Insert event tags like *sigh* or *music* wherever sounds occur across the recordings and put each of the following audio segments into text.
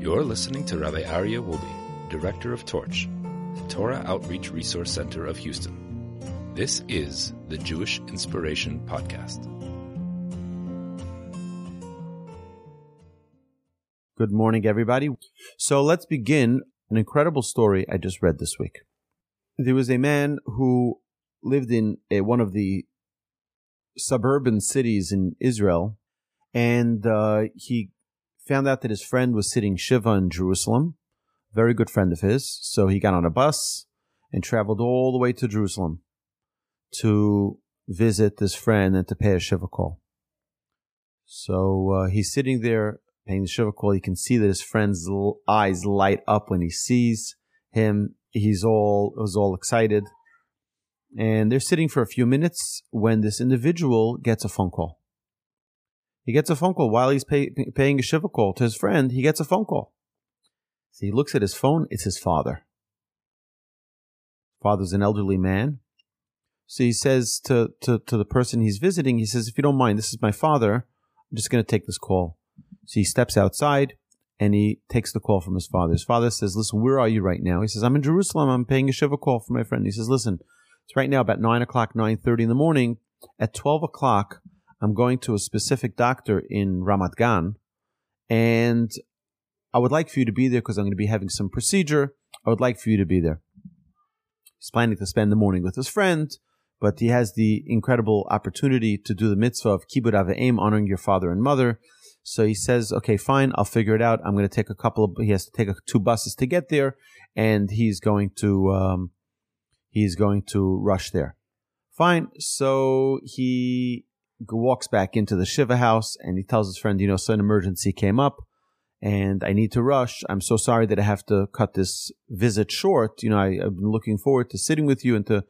You're listening to Rabbi Aryeh Wolbe, Director of Torch, the Torah Outreach Resource Center of Houston. This is the Jewish Inspiration Podcast. Good morning, everybody. So let's begin an incredible story I just read this week. There was a man who lived in a, one of the suburban cities in Israel, and uh, he found out that his friend was sitting Shiva in Jerusalem, very good friend of his. So he got on a bus and traveled all the way to Jerusalem to visit this friend and to pay a Shiva call. So uh, he's sitting there paying the Shiva call. You can see that his friend's eyes light up when he sees him. He's all was all excited, and they're sitting for a few minutes when this individual gets a phone call. He gets a phone call while he's pay, paying a Shiva call to his friend. He gets a phone call. So he looks at his phone. It's his father. Father's an elderly man. So he says to, to, to the person he's visiting, he says, if you don't mind, this is my father. I'm just going to take this call. So he steps outside and he takes the call from his father. His father says, listen, where are you right now? He says, I'm in Jerusalem. I'm paying a Shiva call for my friend. He says, listen, it's right now about 9 o'clock, 9.30 in the morning. At 12 o'clock, I'm going to a specific doctor in Ramat Gan, and I would like for you to be there because I'm going to be having some procedure. I would like for you to be there. He's planning to spend the morning with his friend, but he has the incredible opportunity to do the mitzvah of kibbud av v'em, honoring your father and mother. So he says, "Okay, fine, I'll figure it out. I'm going to take a couple of. He has to take a, two buses to get there, and he's going to um, he's going to rush there. Fine. So he walks back into the Shiva house and he tells his friend, you know, so an emergency came up and I need to rush. I'm so sorry that I have to cut this visit short. You know, I, have been looking forward to sitting with you and to.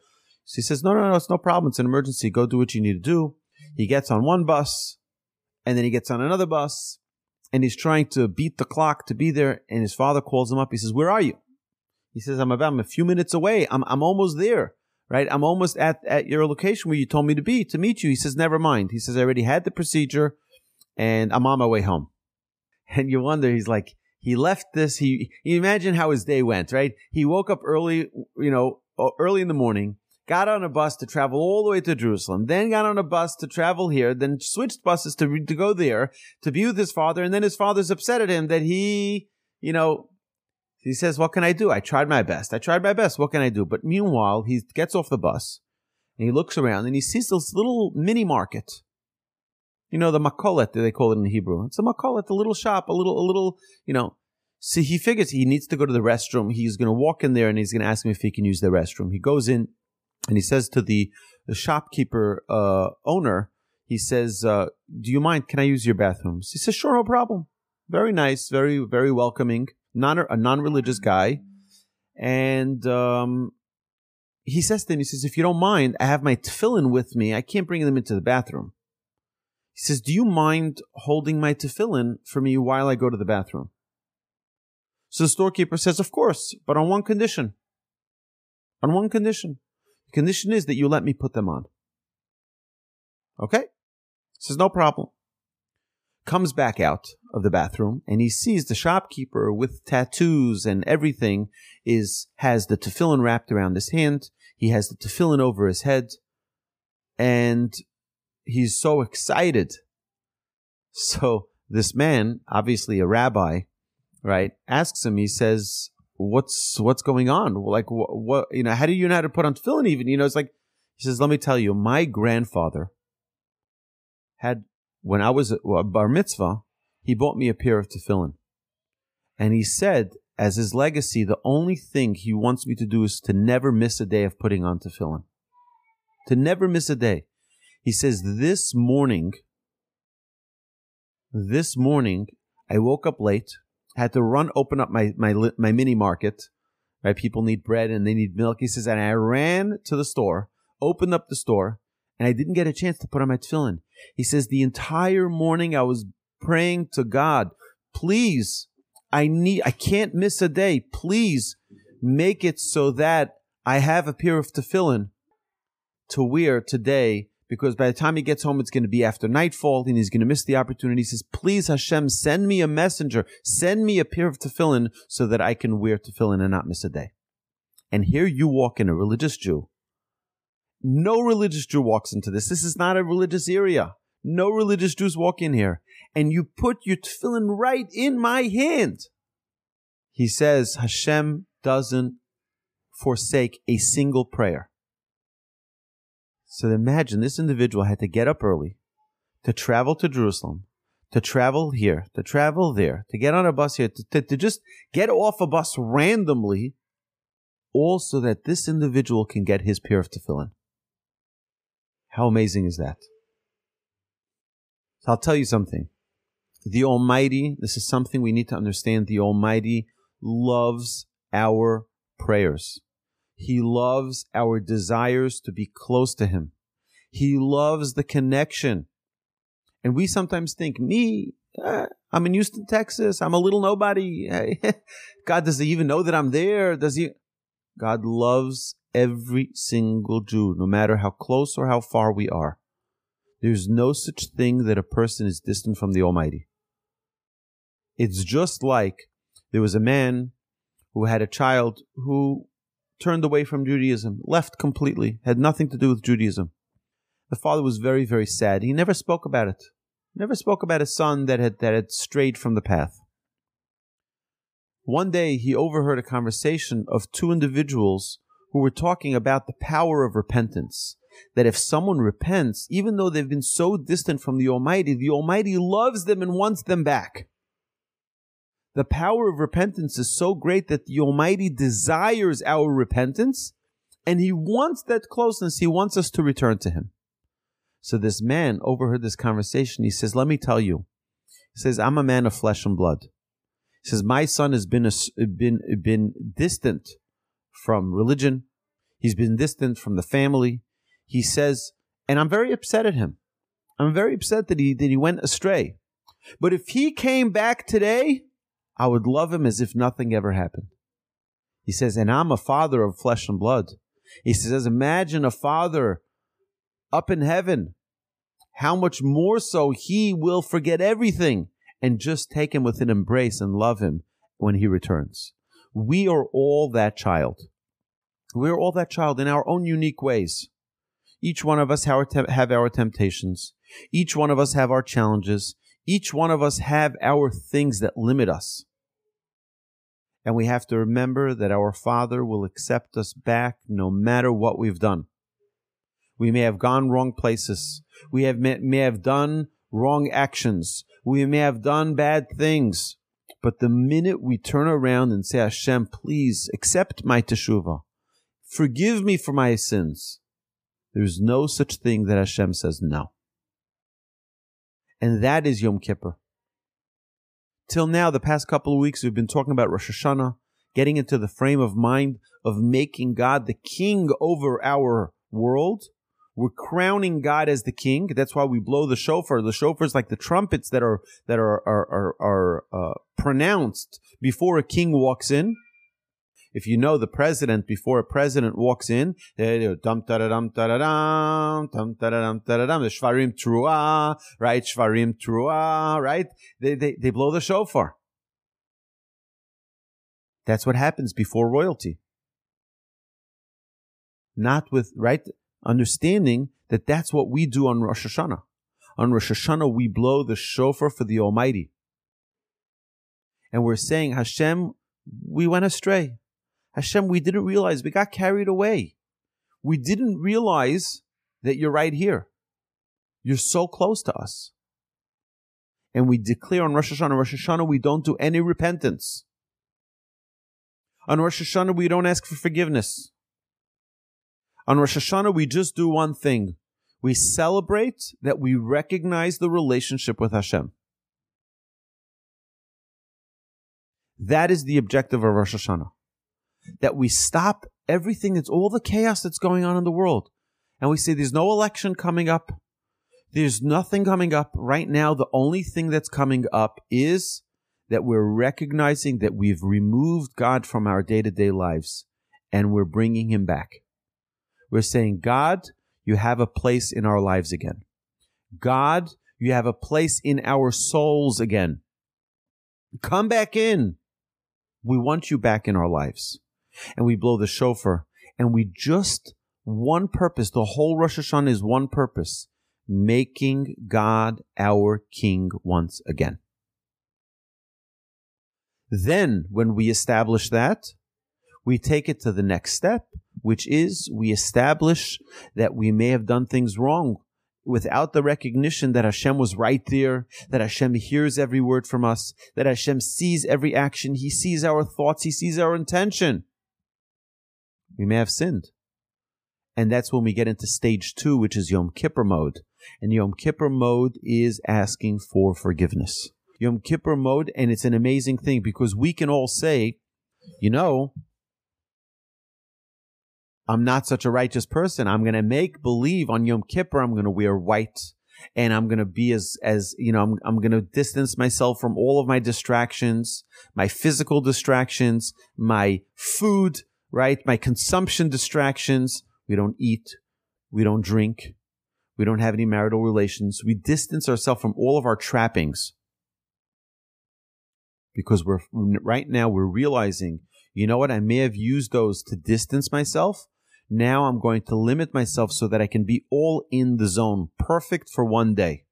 So he says, no, no, no, it's no problem. It's an emergency. Go do what you need to do. He gets on one bus and then he gets on another bus and he's trying to beat the clock to be there. And his father calls him up. He says, where are you? He says, I'm about I'm a few minutes away. I'm, I'm almost there right? I'm almost at, at your location where you told me to be to meet you. He says, never mind. He says, I already had the procedure and I'm on my way home. *laughs* And you wonder, he's like, he left this. He, you imagine how his day went, right? He woke up early, you know, early in the morning, got on a bus to travel all the way to Jerusalem, then got on a bus to travel here, then switched buses to, to go there to be with his father. And then his father's upset at him that he, you know, he says, What can I do? I tried my best. I tried my best. What can I do? But meanwhile, he gets off the bus and he looks around and he sees this little mini market. You know, the makolet, they call it in Hebrew. It's a makolet, a little shop, a little, a little, you know. So he figures he needs to go to the restroom. He's going to walk in there and he's going to ask him if he can use the restroom. He goes in and he says to the, the shopkeeper uh, owner, he says, uh, Do you mind? Can I use your bathroom? He says, Sure, no problem. Very nice, very, very welcoming non a non-religious guy, and um, he says to him, he says, "If you don't mind, I have my tefillin with me. I can't bring them into the bathroom." He says, "Do you mind holding my tefillin for me while I go to the bathroom?" So the storekeeper says, "Of course, but on one condition. On one condition. The condition is that you let me put them on." Okay. He says, "No problem." Comes back out of the bathroom and he sees the shopkeeper with tattoos and everything is has the tefillin wrapped around his hand. He has the tefillin over his head, and he's so excited. So this man, obviously a rabbi, right, asks him. He says, "What's what's going on? Like what, what you know? How do you know how to put on tefillin? Even you know, it's like." He says, "Let me tell you, my grandfather had when I was a bar mitzvah, he bought me a pair of tefillin. And he said, as his legacy, the only thing he wants me to do is to never miss a day of putting on tefillin. To never miss a day. He says, this morning, this morning, I woke up late, had to run open up my, my, my mini market, right? People need bread and they need milk. He says, and I ran to the store, opened up the store, and I didn't get a chance to put on my tefillin. He says, the entire morning I was praying to God, please, I need, I can't miss a day. Please make it so that I have a pair of tefillin to wear today because by the time he gets home, it's going to be after nightfall and he's going to miss the opportunity. He says, Please, Hashem, send me a messenger, send me a pair of tefillin so that I can wear tefillin and not miss a day. And here you walk in, a religious Jew. No religious Jew walks into this. This is not a religious area. No religious Jews walk in here. And you put your tefillin right in my hand. He says, Hashem doesn't forsake a single prayer. So imagine this individual had to get up early to travel to Jerusalem, to travel here, to travel there, to get on a bus here, to, to, to just get off a bus randomly, all so that this individual can get his pair of tefillin. How amazing is that? So I'll tell you something. The Almighty, this is something we need to understand. The Almighty loves our prayers. He loves our desires to be close to Him. He loves the connection. And we sometimes think, me, uh, I'm in Houston, Texas. I'm a little nobody. *laughs* God, does He even know that I'm there? Does He? God loves every single Jew, no matter how close or how far we are. There's no such thing that a person is distant from the Almighty. It's just like there was a man who had a child who turned away from Judaism, left completely, had nothing to do with Judaism. The father was very, very sad. He never spoke about it. Never spoke about his son that had that had strayed from the path. One day he overheard a conversation of two individuals who were talking about the power of repentance. That if someone repents, even though they've been so distant from the Almighty, the Almighty loves them and wants them back. The power of repentance is so great that the Almighty desires our repentance and He wants that closeness. He wants us to return to Him. So this man overheard this conversation. He says, Let me tell you. He says, I'm a man of flesh and blood. He says, My son has been, a, been, been distant from religion. He's been distant from the family. He says, and I'm very upset at him. I'm very upset that he, that he went astray. But if he came back today, I would love him as if nothing ever happened. He says, and I'm a father of flesh and blood. He says, imagine a father up in heaven. How much more so he will forget everything and just take him with an embrace and love him when he returns. We are all that child. We are all that child in our own unique ways. Each one of us have our temptations. Each one of us have our challenges. Each one of us have our things that limit us. And we have to remember that our Father will accept us back no matter what we've done. We may have gone wrong places. We have may, may have done wrong actions. We may have done bad things. But the minute we turn around and say, Hashem, please accept my teshuvah. Forgive me for my sins. There's no such thing that Hashem says no. And that is Yom Kippur till now, the past couple of weeks, we've been talking about Rosh Hashanah, getting into the frame of mind of making God the king over our world. We're crowning God as the king. That's why we blow the shofar. The shofar is like the trumpets that are that are are are, are uh, pronounced before a king walks in. If you know the president before a president walks in, eh, they do dum da dum da dum dum da dum da dum the shvarim trua, right? Shvarim trua, right? They, they they blow the shofar. That's what happens before royalty. Not with right understanding that that's what we do on Rosh Hashanah. On Rosh Hashanah, we blow the shofar for the Almighty. And we're saying, Hashem, we went astray. Hashem, we didn't realize, we got carried away. We didn't realize that you're right here. You're so close to us. And we declare on Rosh Hashanah, Rosh Hashanah, we don't do any repentance. On Rosh Hashanah, we don't ask for forgiveness. On Rosh Hashanah, we just do one thing. We celebrate that we recognize the relationship with Hashem. That is the objective of Rosh Hashanah that we stop everything that's all the chaos that's going on in the world. And we say there's no election coming up. There's nothing coming up right now. The only thing that's coming up is that we're recognizing that we've removed God from our day to day lives and we're bringing him back. We're saying, God, you have a place in our lives again. God, you have a place in our souls again. Come back in. We want you back in our lives. And we blow the shofar and we just one purpose. The whole Rosh Hashanah is one purpose making God our King once again. Then, when we establish that, we take it to the next step, which is we establish that we may have done things wrong without the recognition that Hashem was right there, that Hashem hears every word from us, that Hashem sees every action, He sees our thoughts, He sees our intention. We may have sinned. And that's when we get into stage two, which is Yom Kippur mode. And Yom Kippur mode is asking for forgiveness. Yom Kippur mode, and it's an amazing thing because we can all say, you know, I'm not such a righteous person. I'm going to make believe on Yom Kippur I'm going to wear white and I'm going to be as as you know I'm I'm going to distance myself from all of my distractions, my physical distractions, my food, right? My consumption distractions. We don't eat, we don't drink, we don't have any marital relations. We distance ourselves from all of our trappings because we're right now we're realizing, you know what? I may have used those to distance myself. Now I'm going to limit myself so that I can be all in the zone, perfect for one day.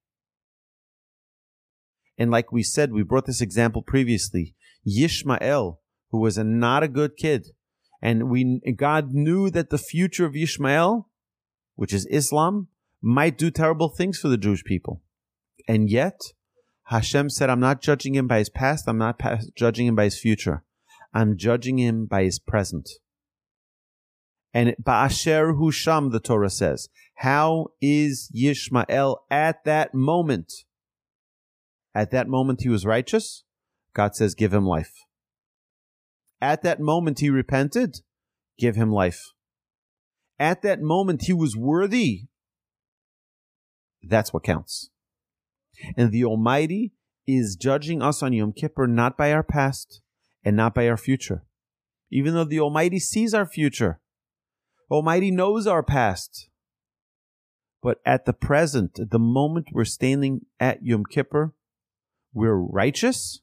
And like we said, we brought this example previously. Yishmael, who was a, not a good kid, and we God knew that the future of Yishmael, which is Islam, might do terrible things for the Jewish people. And yet, Hashem said, I'm not judging him by his past, I'm not pa- judging him by his future. I'm judging him by his present. And Ba'asher hu sham, the Torah says, how is Yishmael at that moment? At that moment he was righteous. God says, give him life. At that moment he repented, give him life. At that moment he was worthy. That's what counts. And the Almighty is judging us on Yom Kippur not by our past and not by our future. Even though the Almighty sees our future, Almighty knows our past. But at the present, at the moment we're standing at Yom Kippur, we're righteous.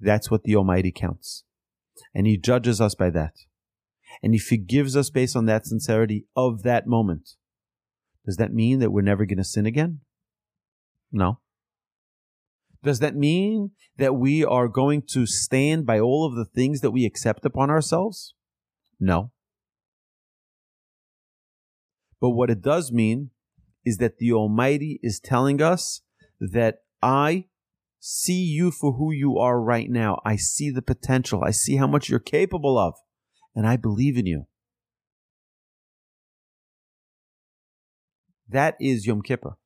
That's what the Almighty counts and he judges us by that. And he forgives us based on that sincerity of that moment. Does that mean that we're never going to sin again? No. Does that mean that we are going to stand by all of the things that we accept upon ourselves? No. But what it does mean is that the Almighty is telling us that I see you for who you are right now. I see the potential. I see how much you're capable of. And I believe in you. That is Yom Kippur.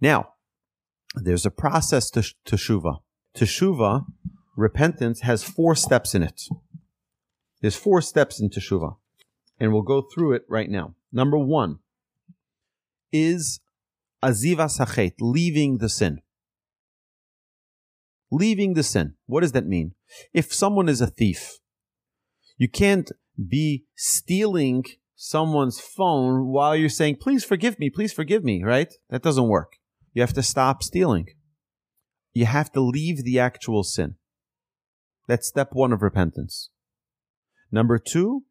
Now, there's a process to teshuva. Teshuva, repentance, has four steps in it. There's four steps in teshuva, and we'll go through it right now. Number one is azivas hachet, leaving the sin leaving the sin. What does that mean? If someone is a thief, you can't be stealing someone's phone while you're saying, please forgive me, please forgive me, right? That doesn't work. You have to stop stealing. You have to leave the actual sin. That's step one of repentance. Number two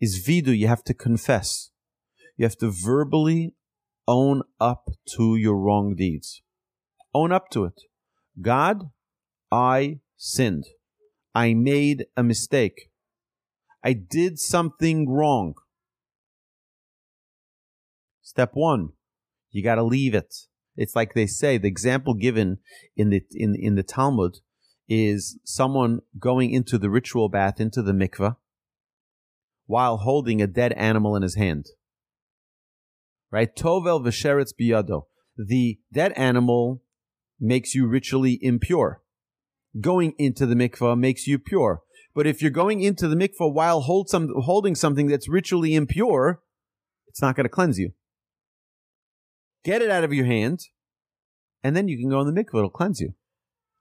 is vidu. You have to confess. You have to verbally own up to your wrong deeds. Own up to it. God, I sinned. I made a mistake. I did something wrong. Step one, you got to leave it. It's like they say, the example given in the, in, in the Talmud is someone going into the ritual bath, into the mikveh, while holding a dead animal in his hand. Right? Tovel v'sheretz biyado. The dead animal makes you ritually impure going into the mikvah makes you pure. But if you're going into the mikvah while hold some, holding something that's ritually impure, it's not going to cleanse you. Get it out of your hand, and then you can go in the mikvah. It'll cleanse you.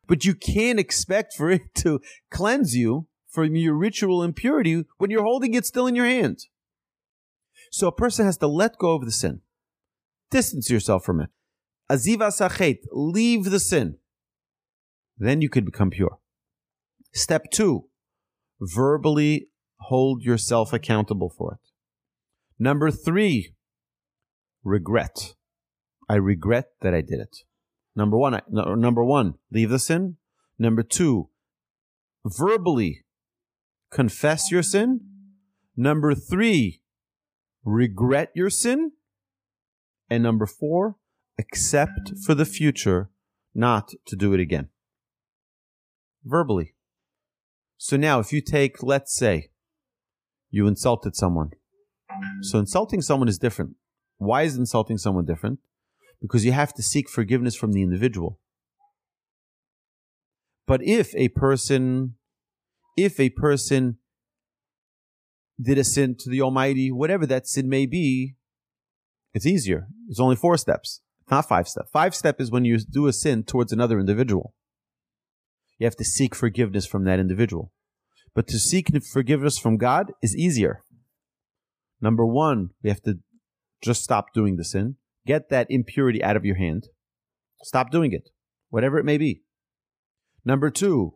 But you can't expect for it to cleanse you from your ritual impurity when you're holding it still in your hand. So a person has to let go of the sin, distance yourself from it. Azivas hachet, leave the sin. Then you could become pure. Step two, verbally hold yourself accountable for it. Number three, regret. I regret that I did it. Number one, I, no, number one, leave the sin. Number two, verbally confess your sin. Number three, regret your sin. And number four, accept for the future not to do it again. Verbally. So now, if you take, let's say, you insulted someone. So insulting someone is different. Why is insulting someone different? Because you have to seek forgiveness from the individual. But if a person, if a person did a sin to the Almighty, whatever that sin may be, it's easier. It's only four steps, not five steps. Five step is when you do a sin towards another individual. You have to seek forgiveness from that individual. But to seek forgiveness from God is easier. Number one, we have to just stop doing the sin. Get that impurity out of your hand. Stop doing it, whatever it may be. Number two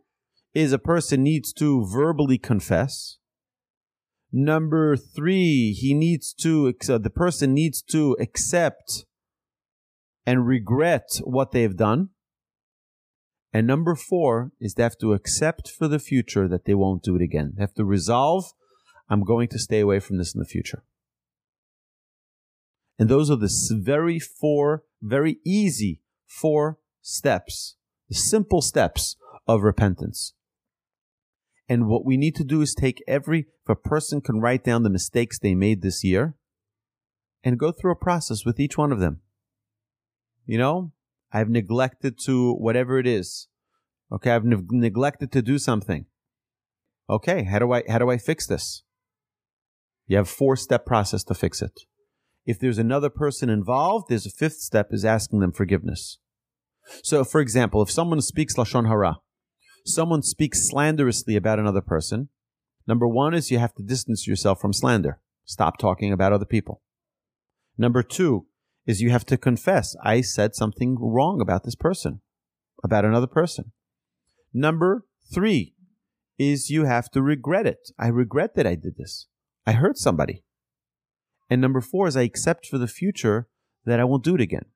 is a person needs to verbally confess. Number three, he needs to, uh, the person needs to accept and regret what they've done. And number four is they have to accept for the future that they won't do it again. They have to resolve, I'm going to stay away from this in the future. And those are the very four, very easy four steps, the simple steps of repentance. And what we need to do is take every, if a person can write down the mistakes they made this year and go through a process with each one of them. You know, I've neglected to whatever it is. Okay, I've ne- neglected to do something. Okay, how do I how do I fix this? You have four step process to fix it. If there's another person involved, there's a fifth step is asking them forgiveness. So, for example, if someone speaks lashon hara, someone speaks slanderously about another person, number one is you have to distance yourself from slander. Stop talking about other people. Number two is you have to confess, I said something wrong about this person, about another person. Number three is you have to regret it. I regret that I did this. I hurt somebody. And number four is I accept for the future that I won't do it again.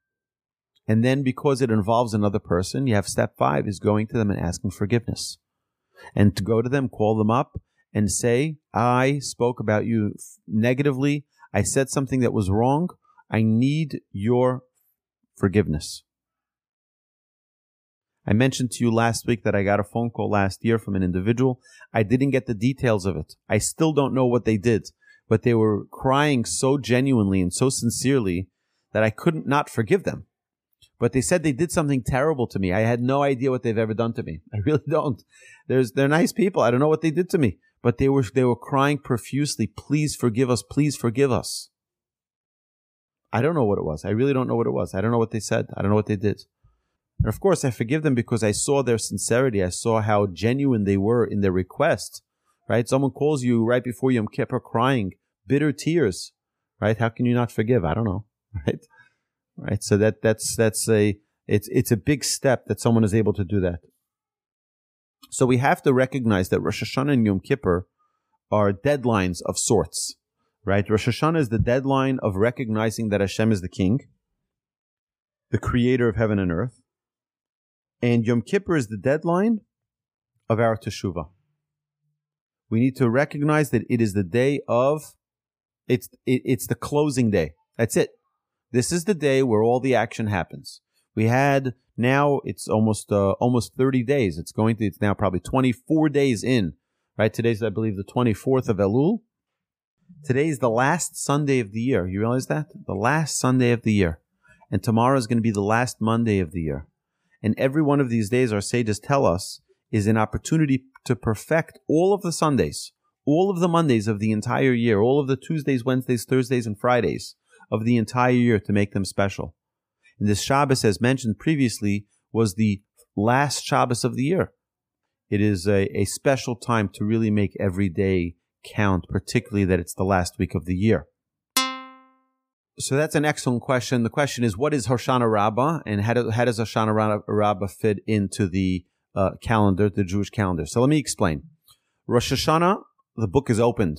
And then because it involves another person, you have step five is going to them and asking forgiveness. And to go to them, call them up and say, I spoke about you negatively. I said something that was wrong. I need your forgiveness. I mentioned to you last week that I got a phone call last year from an individual. I didn't get the details of it. I still don't know what they did but they were crying so genuinely and so sincerely that I couldn't not forgive them. But they said they did something terrible to me. I had no idea what they've ever done to me. *laughs* I really don't. There's, they're nice people. I don't know what they did to me, but they were, they were crying profusely. Please forgive us. Please forgive us. I don't know what it was. I really don't know what it was. I don't know what they said. I don't know what they did. And of course, I forgive them because I saw their sincerity. I saw how genuine they were in their request. Right? Someone calls you right before Yom Kippur crying bitter tears, right? How can you not forgive? I don't know, *laughs* right? Right. So that that's that's a it's it's a big step that someone is able to do that. So we have to recognize that Rosh Hashanah and Yom Kippur are deadlines of sorts, right? Rosh Hashanah is the deadline of recognizing that Hashem is the King, the Creator of heaven and earth, and Yom Kippur is the deadline of our teshuvah. We need to recognize that it is the day of it's it, it's the closing day. That's it. This is the day where all the action happens. We had now it's almost uh, almost 30 days. It's going to it's now probably 24 days in. Right? Today's I believe the 24th of Elul. Today is the last Sunday of the year. You realize that? The last Sunday of the year. And tomorrow is going to be the last Monday of the year. And every one of these days, our sages tell us, is an opportunity to perfect all of the Sundays all of the Mondays of the entire year, all of the Tuesdays, Wednesdays, Thursdays, and Fridays of the entire year to make them special. And this Shabbos, as mentioned previously, was the last Shabbos of the year. It is a, a special time to really make every day count, particularly that it's the last week of the year. So that's an excellent question. The question is, what is Hoshana Rabbah, and how, do, how does Hoshana Rabbah fit into the uh, calendar, the Jewish calendar? So let me explain. Rosh Hashanah, the book is opened.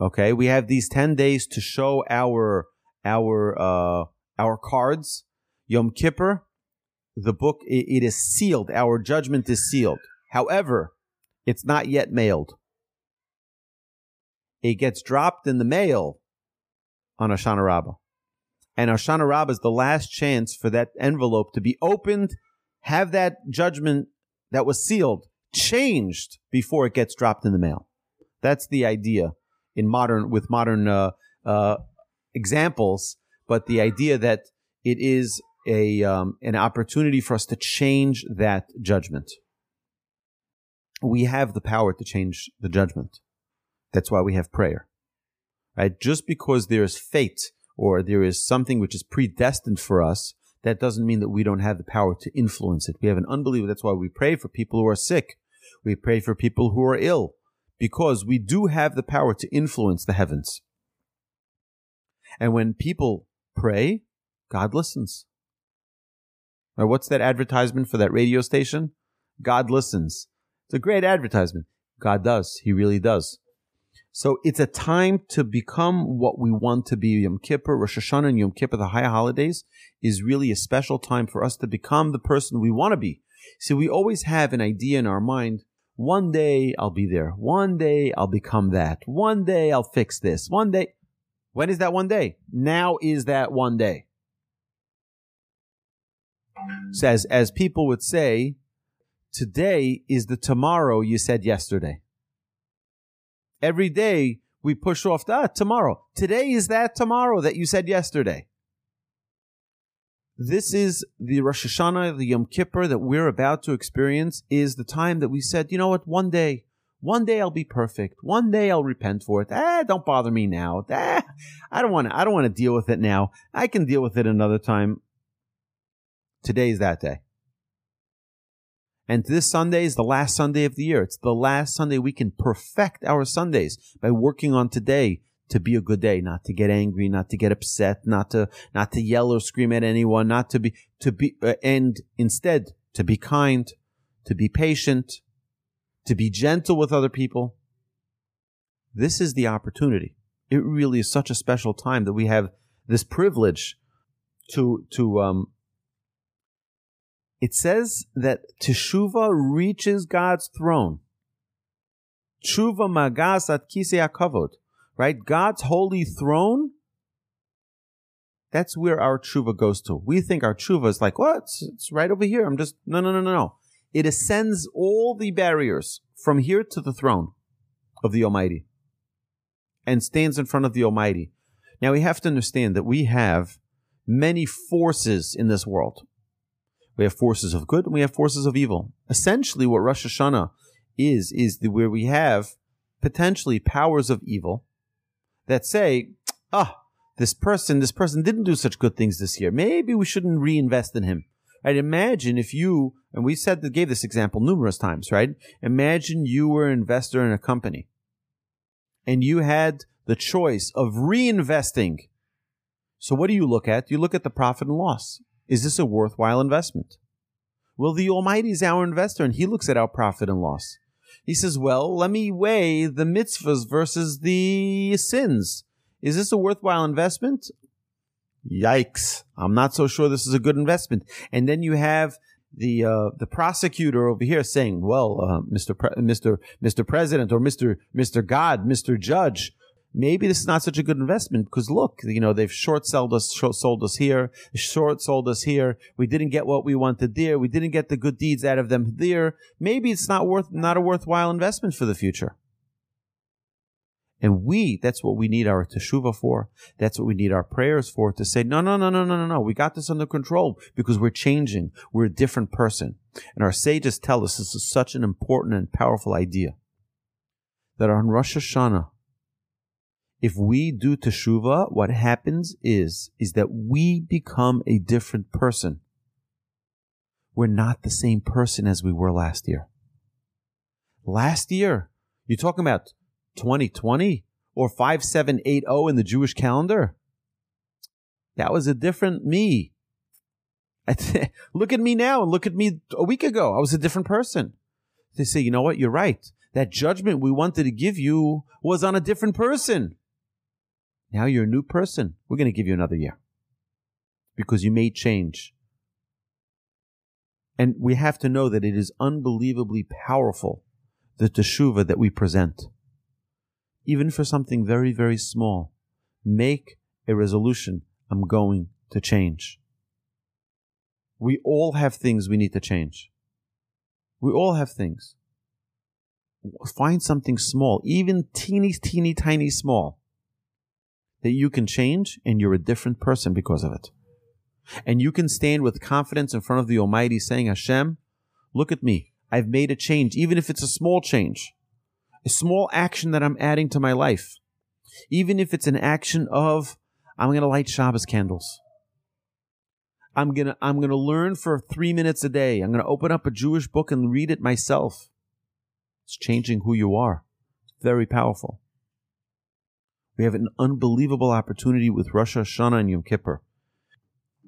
Okay, we have these ten days to show our our uh, our cards. Yom Kippur, the book it, it is sealed. Our judgment is sealed. However, it's not yet mailed. It gets dropped in the mail on Hoshana Rabbah. And Hoshana Rabbah is the last chance for that envelope to be opened, have that judgment that was sealed changed before it gets dropped in the mail. That's the idea in modern with modern uh, uh, examples, but the idea that it is a um, an opportunity for us to change that judgment. We have the power to change the judgment. That's why we have prayer. Right? Just because there is fate or there is something which is predestined for us, that doesn't mean that we don't have the power to influence it. We have an unbeliever. That's why we pray for people who are sick. We pray for people who are ill because we do have the power to influence the heavens. And when people pray, God listens. Now, what's that advertisement for that radio station? God listens. It's a great advertisement. God does. He really does. So it's a time to become what we want to be. Yom Kippur, Rosh Hashanah, and Yom Kippur, the high holidays, is really a special time for us to become the person we want to be. See, we always have an idea in our mind. One day I'll be there. One day I'll become that. One day I'll fix this. One day. When is that one day? Now is that one day. Says, as people would say, today is the tomorrow you said yesterday. Every day we push off that tomorrow. Today is that tomorrow that you said yesterday. This is the Rosh Hashanah, the Yom Kippur that we're about to experience is the time that we said, you know what, one day, one day I'll be perfect. One day I'll repent for it. Ah, don't bother me now. Ah, *laughs* I don't want to, I don't want to deal with it now. I can deal with it another time. Today is that day. And this Sunday is the last Sunday of the year. It's the last Sunday we can perfect our Sundays by working on today to be a good day, not to get angry, not to get upset, not to not to yell or scream at anyone, not to be to be uh, and instead to be kind, to be patient, to be gentle with other people. This is the opportunity. It really is such a special time that we have this privilege to to um, it says that teshuva reaches God's throne. Tshuva magas at kisei kavod, right? God's holy throne. That's where our tshuva goes to. We think our tshuva is like, what? It's, it's right over here. I'm just, no, no, no, no, no. It ascends all the barriers from here to the throne of the Almighty and stands in front of the Almighty. Now we have to understand that we have many forces in this world. We have forces of good and we have forces of evil. Essentially, what Rosh Hashanah is, is the, where we have potentially powers of evil that say, ah, oh, this person, this person didn't do such good things this year. Maybe we shouldn't reinvest in him. Right? Imagine if you, and we said that gave this example numerous times, right? Imagine you were an investor in a company and you had the choice of reinvesting. So what do you look at? You look at the profit and loss. Is this a worthwhile investment? Well, the Almighty is our investor and he looks at our profit and loss. He says, well, let me weigh the mitzvahs versus the sins. Is this a worthwhile investment? Yikes. I'm not so sure this is a good investment. And then you have the uh, the prosecutor over here saying, "Well, uh, Mr. Pre- Mr. Mr. President or Mr. Mr. God, Mr. Judge, maybe this is not such a good investment because look, you know, they've short sold us, short sold us here, short sold us here. We didn't get what we wanted there. We didn't get the good deeds out of them there. Maybe it's not worth, not a worthwhile investment for the future. And we, that's what we need our teshuva for. That's what we need our prayers for to say, no, no, no, no, no, no, no. We got this under control because we're changing. We're a different person. And our sages tell us this is such an important and powerful idea that on Rosh Hashanah, if we do teshuva, what happens is, is that we become a different person. We're not the same person as we were last year. Last year, you're talking about 2020 or 5780 in the Jewish calendar? That was a different me. *laughs* look at me now and look at me a week ago. I was a different person. They say, you know what? You're right. That judgment we wanted to give you was on a different person. Now you're a new person. We're going to give you another year because you made change. And we have to know that it is unbelievably powerful, the teshuva that we present. Even for something very, very small, make a resolution. I'm going to change. We all have things we need to change. We all have things. Find something small, even teeny, teeny, tiny small, that you can change and you're a different person because of it. And you can stand with confidence in front of the Almighty saying, Hashem, look at me. I've made a change, even if it's a small change, a small action that I'm adding to my life. Even if it's an action of, I'm going to light Shabbos candles. I'm going to, I'm going to learn for three minutes a day. I'm going to open up a Jewish book and read it myself. It's changing who you are. It's very powerful. We have an unbelievable opportunity with Rosh Hashanah and Yom Kippur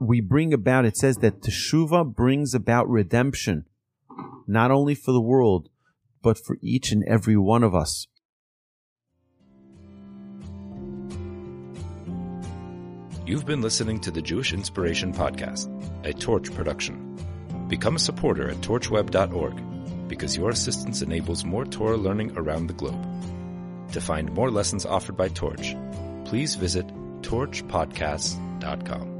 we bring about, it says that Teshuvah brings about redemption, not only for the world, but for each and every one of us. You've been listening to the Jewish Inspiration Podcast, a Torch production. Become a supporter at torchweb.org because your assistance enables more Torah learning around the globe. To find more lessons offered by Torch, please visit torchpodcasts.com.